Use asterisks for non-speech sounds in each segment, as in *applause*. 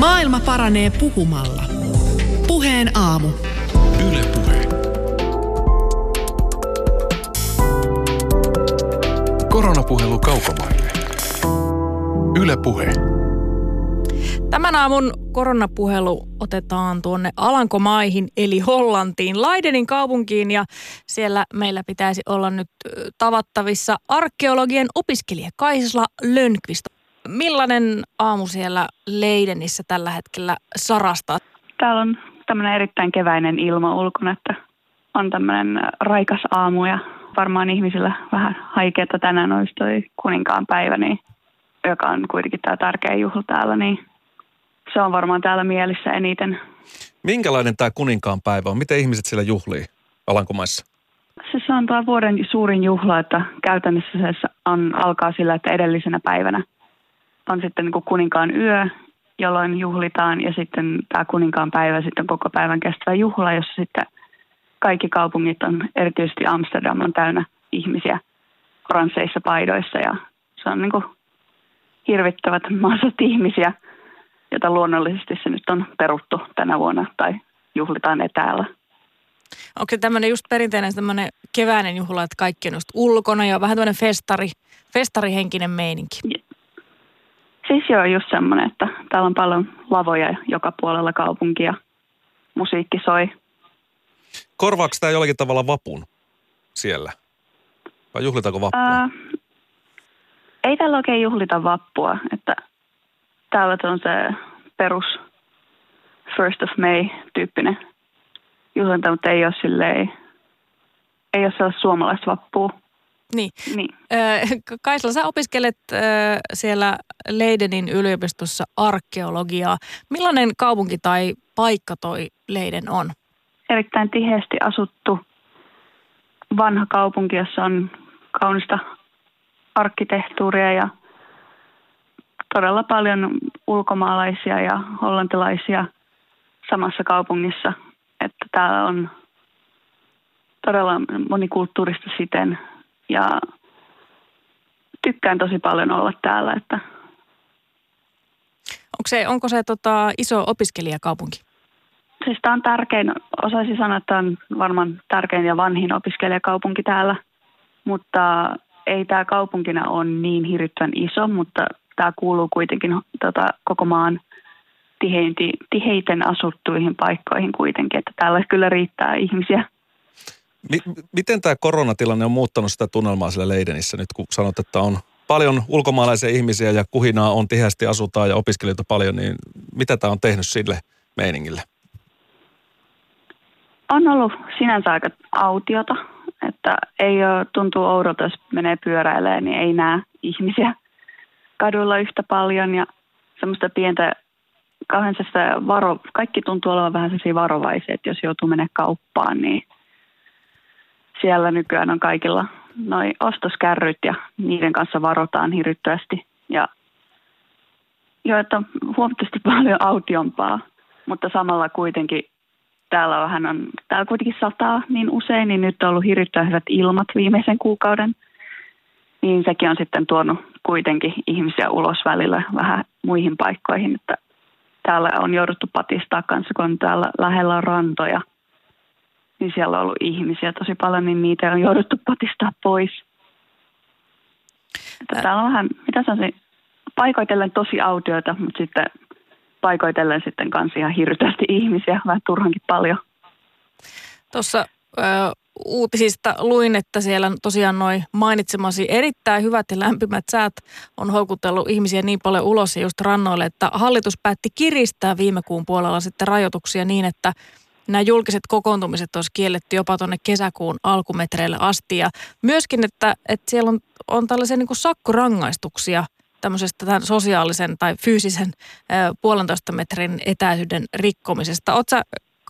Maailma paranee puhumalla. Puheen aamu. Yle Puhe. Koronapuhelu kaukomaille. Yle Puhe. Tämän aamun koronapuhelu otetaan tuonne Alankomaihin eli Hollantiin, Leidenin kaupunkiin ja siellä meillä pitäisi olla nyt tavattavissa arkeologian opiskelija Kaisla Lönkvist. Millainen aamu siellä Leidenissä tällä hetkellä sarastaa? Täällä on tämmöinen erittäin keväinen ilma ulkona, että on tämmöinen raikas aamu ja varmaan ihmisillä vähän haikeeta tänään olisi toi kuninkaan päivä, niin, joka on kuitenkin tämä tärkeä juhla täällä, niin se on varmaan täällä mielessä eniten. Minkälainen tämä kuninkaan päivä on? Miten ihmiset siellä juhlii Alankomaissa? Se on tuo vuoden suurin juhla, että käytännössä se on, alkaa sillä, että edellisenä päivänä on sitten niin kuin kuninkaan yö, jolloin juhlitaan ja sitten tämä kuninkaan päivä sitten koko päivän kestävä juhla, jossa sitten kaikki kaupungit on, erityisesti Amsterdam on täynnä ihmisiä oransseissa paidoissa ja se on niin kuin hirvittävät massat ihmisiä, jota luonnollisesti se nyt on peruttu tänä vuonna tai juhlitaan etäällä. Onko se tämmöinen just perinteinen tämmöinen keväinen juhla, että kaikki on just ulkona ja vähän tämmöinen festari, festarihenkinen meininki? Siis joo, just semmoinen, että täällä on paljon lavoja joka puolella kaupunkia. Musiikki soi. Korvaako tämä jollakin tavalla vapun siellä? Vai juhlitaanko vappua? Ää, ei täällä oikein juhlita vappua. Että täällä on se perus First of May-tyyppinen juhlinta, mutta ei ole silleen, ei ole sellaista suomalaista vappua. Niin. niin. Kaisla, sä opiskelet siellä Leidenin yliopistossa arkeologiaa. Millainen kaupunki tai paikka toi Leiden on? Erittäin tiheästi asuttu vanha kaupunki, jossa on kaunista arkkitehtuuria ja todella paljon ulkomaalaisia ja hollantilaisia samassa kaupungissa. Että täällä on todella monikulttuurista siten ja tykkään tosi paljon olla täällä. Että. Onko se, onko se tota, iso opiskelijakaupunki? Siis tämä on tärkein, osaisin sanoa, että on varmaan tärkein ja vanhin opiskelijakaupunki täällä, mutta ei tämä kaupunkina ole niin hirvittävän iso, mutta tämä kuuluu kuitenkin tota, koko maan tiheiten asuttuihin paikkoihin kuitenkin, että täällä kyllä riittää ihmisiä. M- miten tämä koronatilanne on muuttanut sitä tunnelmaa siellä Leidenissä nyt, kun sanot, että on paljon ulkomaalaisia ihmisiä ja kuhinaa on tiheästi asutaan ja opiskelijoita paljon, niin mitä tämä on tehnyt sille meiningille? On ollut sinänsä aika autiota, että ei ole, tuntuu oudolta, jos menee pyöräilemään, niin ei näe ihmisiä kadulla yhtä paljon ja semmoista pientä kauhean varo, kaikki tuntuu olevan vähän sellaisia varovaisia, että jos joutuu mennä kauppaan, niin siellä nykyään on kaikilla noin ostoskärryt ja niiden kanssa varotaan hirvittävästi. Ja jo, että on huomattavasti *laughs* paljon autiompaa, mutta samalla kuitenkin täällä vähän on, täällä kuitenkin sataa niin usein, niin nyt on ollut hirvittävän hyvät ilmat viimeisen kuukauden. Niin sekin on sitten tuonut kuitenkin ihmisiä ulos välillä vähän muihin paikkoihin, että täällä on jouduttu patistaa kanssa, kun täällä lähellä on rantoja, niin siellä on ollut ihmisiä tosi paljon, niin niitä on jouduttu patistaa pois. Että täällä on vähän, mitä sanoisin, paikoitellen tosi autioita, mutta sitten paikoitellen sitten kanssa ihan hirveästi ihmisiä, vähän turhankin paljon. Tuossa uutisista luin, että siellä tosiaan noin mainitsemasi erittäin hyvät ja lämpimät säät on houkutellut ihmisiä niin paljon ulos ja just rannoille, että hallitus päätti kiristää viime kuun puolella sitten rajoituksia niin, että nämä julkiset kokoontumiset olisi kielletty jopa tuonne kesäkuun alkumetreille asti. Ja myöskin, että, että siellä on, on tällaisia niin kuin sakkorangaistuksia tämmöisestä tämän sosiaalisen tai fyysisen puolentoista metrin etäisyyden rikkomisesta. Oletko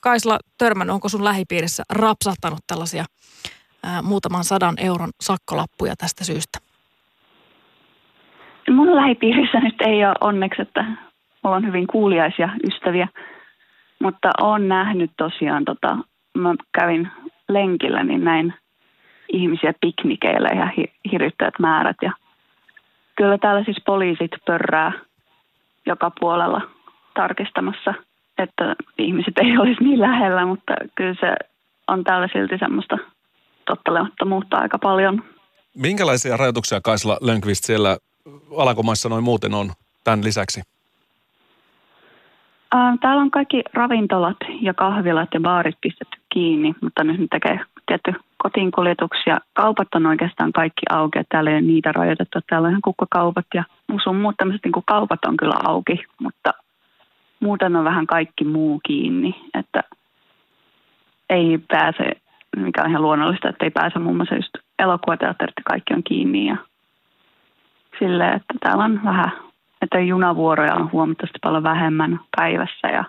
Kaisla törmännyt, onko sun lähipiirissä rapsahtanut tällaisia ää, muutaman sadan euron sakkolappuja tästä syystä? Mun lähipiirissä nyt ei ole onneksi, että mulla on hyvin kuuliaisia ystäviä, mutta olen nähnyt tosiaan, tota, mä kävin lenkillä, niin näin ihmisiä piknikeillä ja hi- hirvittävät määrät. Ja kyllä täällä siis poliisit pörrää joka puolella tarkistamassa, että ihmiset ei *laughs* olisi niin lähellä, mutta kyllä se on täällä silti semmoista tottelemattomuutta aika paljon. Minkälaisia rajoituksia Kaisla Lönkvist siellä Alankomaissa noin muuten on tämän lisäksi? Täällä on kaikki ravintolat ja kahvilat ja baarit pistetty kiinni, mutta nyt ne tekee tietty kotiinkuljetuksia. Kaupat on oikeastaan kaikki auki, täällä ei ole niitä rajoitettu. Täällä on ihan kukkakaupat ja sun muut tämmöiset niin kaupat on kyllä auki, mutta muuten on vähän kaikki muu kiinni, että ei pääse, mikä on ihan luonnollista, että ei pääse muun muassa just elokuvateatterit kaikki on kiinni ja silleen, että täällä on vähän, että junavuoroja on huomattavasti paljon vähemmän päivässä ja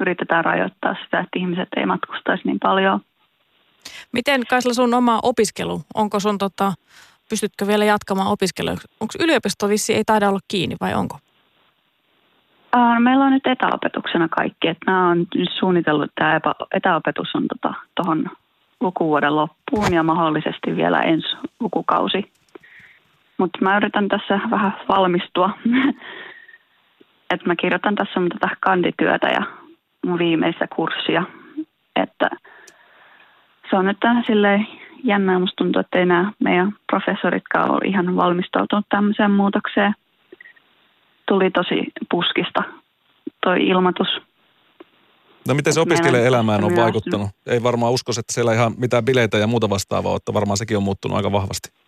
yritetään rajoittaa sitä, että ihmiset ei matkustaisi niin paljon. Miten Kaisla sun oma opiskelu, onko sun tota, pystytkö vielä jatkamaan opiskelua? Onko yliopisto vissi ei taida olla kiinni vai onko? Meillä on nyt etäopetuksena kaikki, että nämä on suunnitellut, että tämä etäopetus on tuohon tota, lukuvuoden loppuun ja mahdollisesti vielä ensi lukukausi. Mutta mä yritän tässä vähän valmistua, *laughs* että mä kirjoitan tässä tätä kandityötä ja mun viimeistä kurssia, että se on nyt silleen jännää. Musta tuntuu, että ei nämä meidän professoritkaan ole ihan valmistautunut tämmöiseen muutokseen. Tuli tosi puskista toi ilmoitus. No miten se opiskelijan elämään on vaikuttanut? Ei varmaan usko, että siellä ihan mitään bileitä ja muuta vastaavaa, että varmaan sekin on muuttunut aika vahvasti.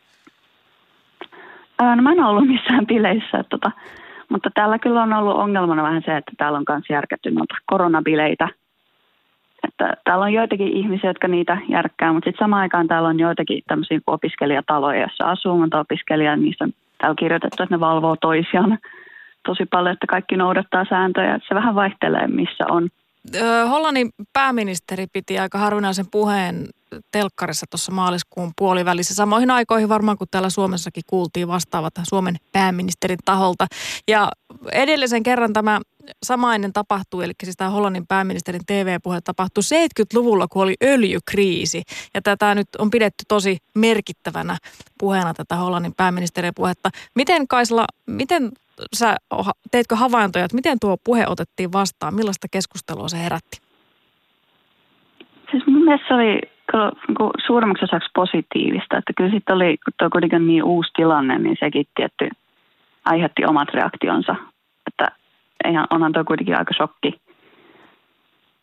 No mä en ollut missään bileissä, että tota, mutta täällä kyllä on ollut ongelmana vähän se, että täällä on myös järkätty noita koronabileitä – että täällä on joitakin ihmisiä, jotka niitä järkkää, mutta sitten samaan aikaan täällä on joitakin tämmöisiä opiskelijataloja, joissa asuu monta opiskelijaa, niistä on täällä kirjoitettu, että ne valvoo toisiaan tosi paljon, että kaikki noudattaa sääntöjä. Se vähän vaihtelee, missä on. Hollannin pääministeri piti aika harvinaisen puheen telkkarissa tuossa maaliskuun puolivälissä. Samoihin aikoihin varmaan kuin täällä Suomessakin kuultiin vastaavat Suomen pääministerin taholta. Ja edellisen kerran tämä samainen tapahtui, eli siis tämä Hollannin pääministerin TV-puhe tapahtui 70-luvulla, kun oli öljykriisi. Ja tätä nyt on pidetty tosi merkittävänä puheena tätä Hollannin pääministerin puhetta. Miten Kaisla, miten sä teitkö havaintoja, että miten tuo puhe otettiin vastaan? Millaista keskustelua se herätti? Siis mun mielestä se oli niin suurimmaksi osaksi positiivista, että kyllä sitten oli, kun tuo kuitenkin niin uusi tilanne, niin sekin tietty aiheutti omat reaktionsa. Että eihän, onhan tuo kuitenkin aika shokki,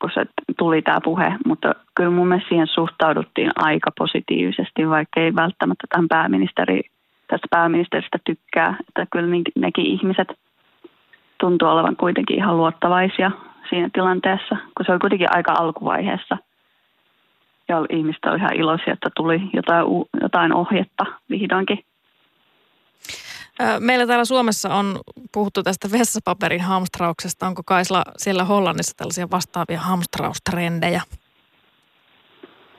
kun se tuli tämä puhe, mutta kyllä mun mielestä siihen suhtauduttiin aika positiivisesti, vaikka ei välttämättä tämän pääministeri, tästä pääministeristä tykkää, että kyllä nekin ihmiset tuntuu olevan kuitenkin ihan luottavaisia siinä tilanteessa, kun se oli kuitenkin aika alkuvaiheessa – ja ihmiset oli ihan iloisia, että tuli jotain, jotain ohjetta vihdoinkin. Meillä täällä Suomessa on puhuttu tästä vessapaperin hamstrauksesta. Onko Kaisla siellä Hollannissa tällaisia vastaavia hamstraustrendejä?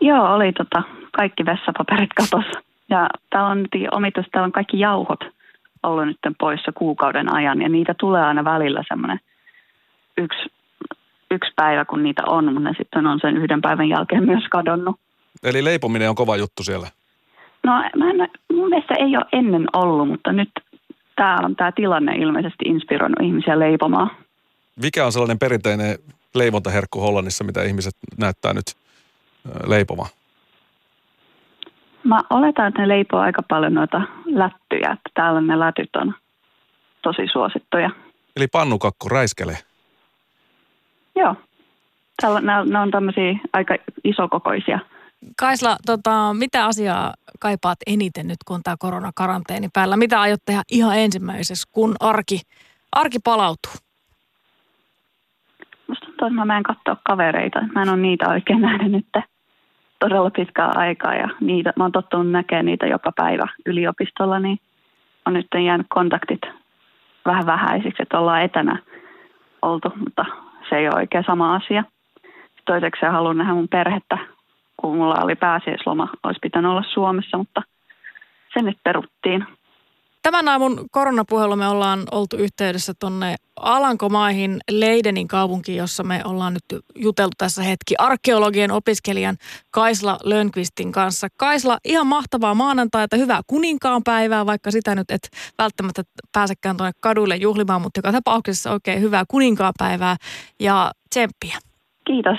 Joo, oli tota, kaikki vessapaperit katos. Ja täällä on nyt omitus, täällä on kaikki jauhot ollut nyt poissa kuukauden ajan. Ja niitä tulee aina välillä semmoinen yksi yksi päivä, kun niitä on, mutta ne sitten on sen yhden päivän jälkeen myös kadonnut. Eli leipominen on kova juttu siellä? No mä en, mun mielestä ei ole ennen ollut, mutta nyt tämä on tämä tilanne ilmeisesti inspiroinut ihmisiä leipomaan. Mikä on sellainen perinteinen leivontaherkku Hollannissa, mitä ihmiset näyttää nyt leipomaan? Mä oletan, että ne leipoo aika paljon noita lättyjä, että täällä ne lätyt on tosi suosittuja. Eli pannukakku räiskele? Joo. Täällä, nämä, nämä on tämmöisiä aika isokokoisia. Kaisla, tota, mitä asiaa kaipaat eniten nyt, kun on tämä koronakaranteeni päällä? Mitä aiot tehdä ihan ensimmäisessä, kun arki, arki palautuu? Musta tuntuu, että mä menen katsoa kavereita. Mä en ole niitä oikein *laughs* nähnyt nyt todella pitkää aikaa ja niitä, mä oon tottunut näkemään niitä joka päivä yliopistolla, niin on nyt jäänyt kontaktit vähän vähäisiksi, että ollaan etänä oltu, mutta se ei ole oikein sama asia. Toiseksi haluan nähdä mun perhettä, kun mulla oli pääsiäisloma, olisi pitänyt olla Suomessa, mutta se nyt peruttiin. Tämän aamun koronapuhelu me ollaan oltu yhteydessä tonne Alankomaihin Leidenin kaupunkiin, jossa me ollaan nyt juteltu tässä hetki arkeologien opiskelijan Kaisla Lönkvistin kanssa. Kaisla, ihan mahtavaa maanantaita, hyvää kuninkaan päivää, vaikka sitä nyt et välttämättä pääsekään tuonne kaduille juhlimaan, mutta joka tapauksessa oikein hyvää kuninkaan päivää ja tsemppiä. Kiitos.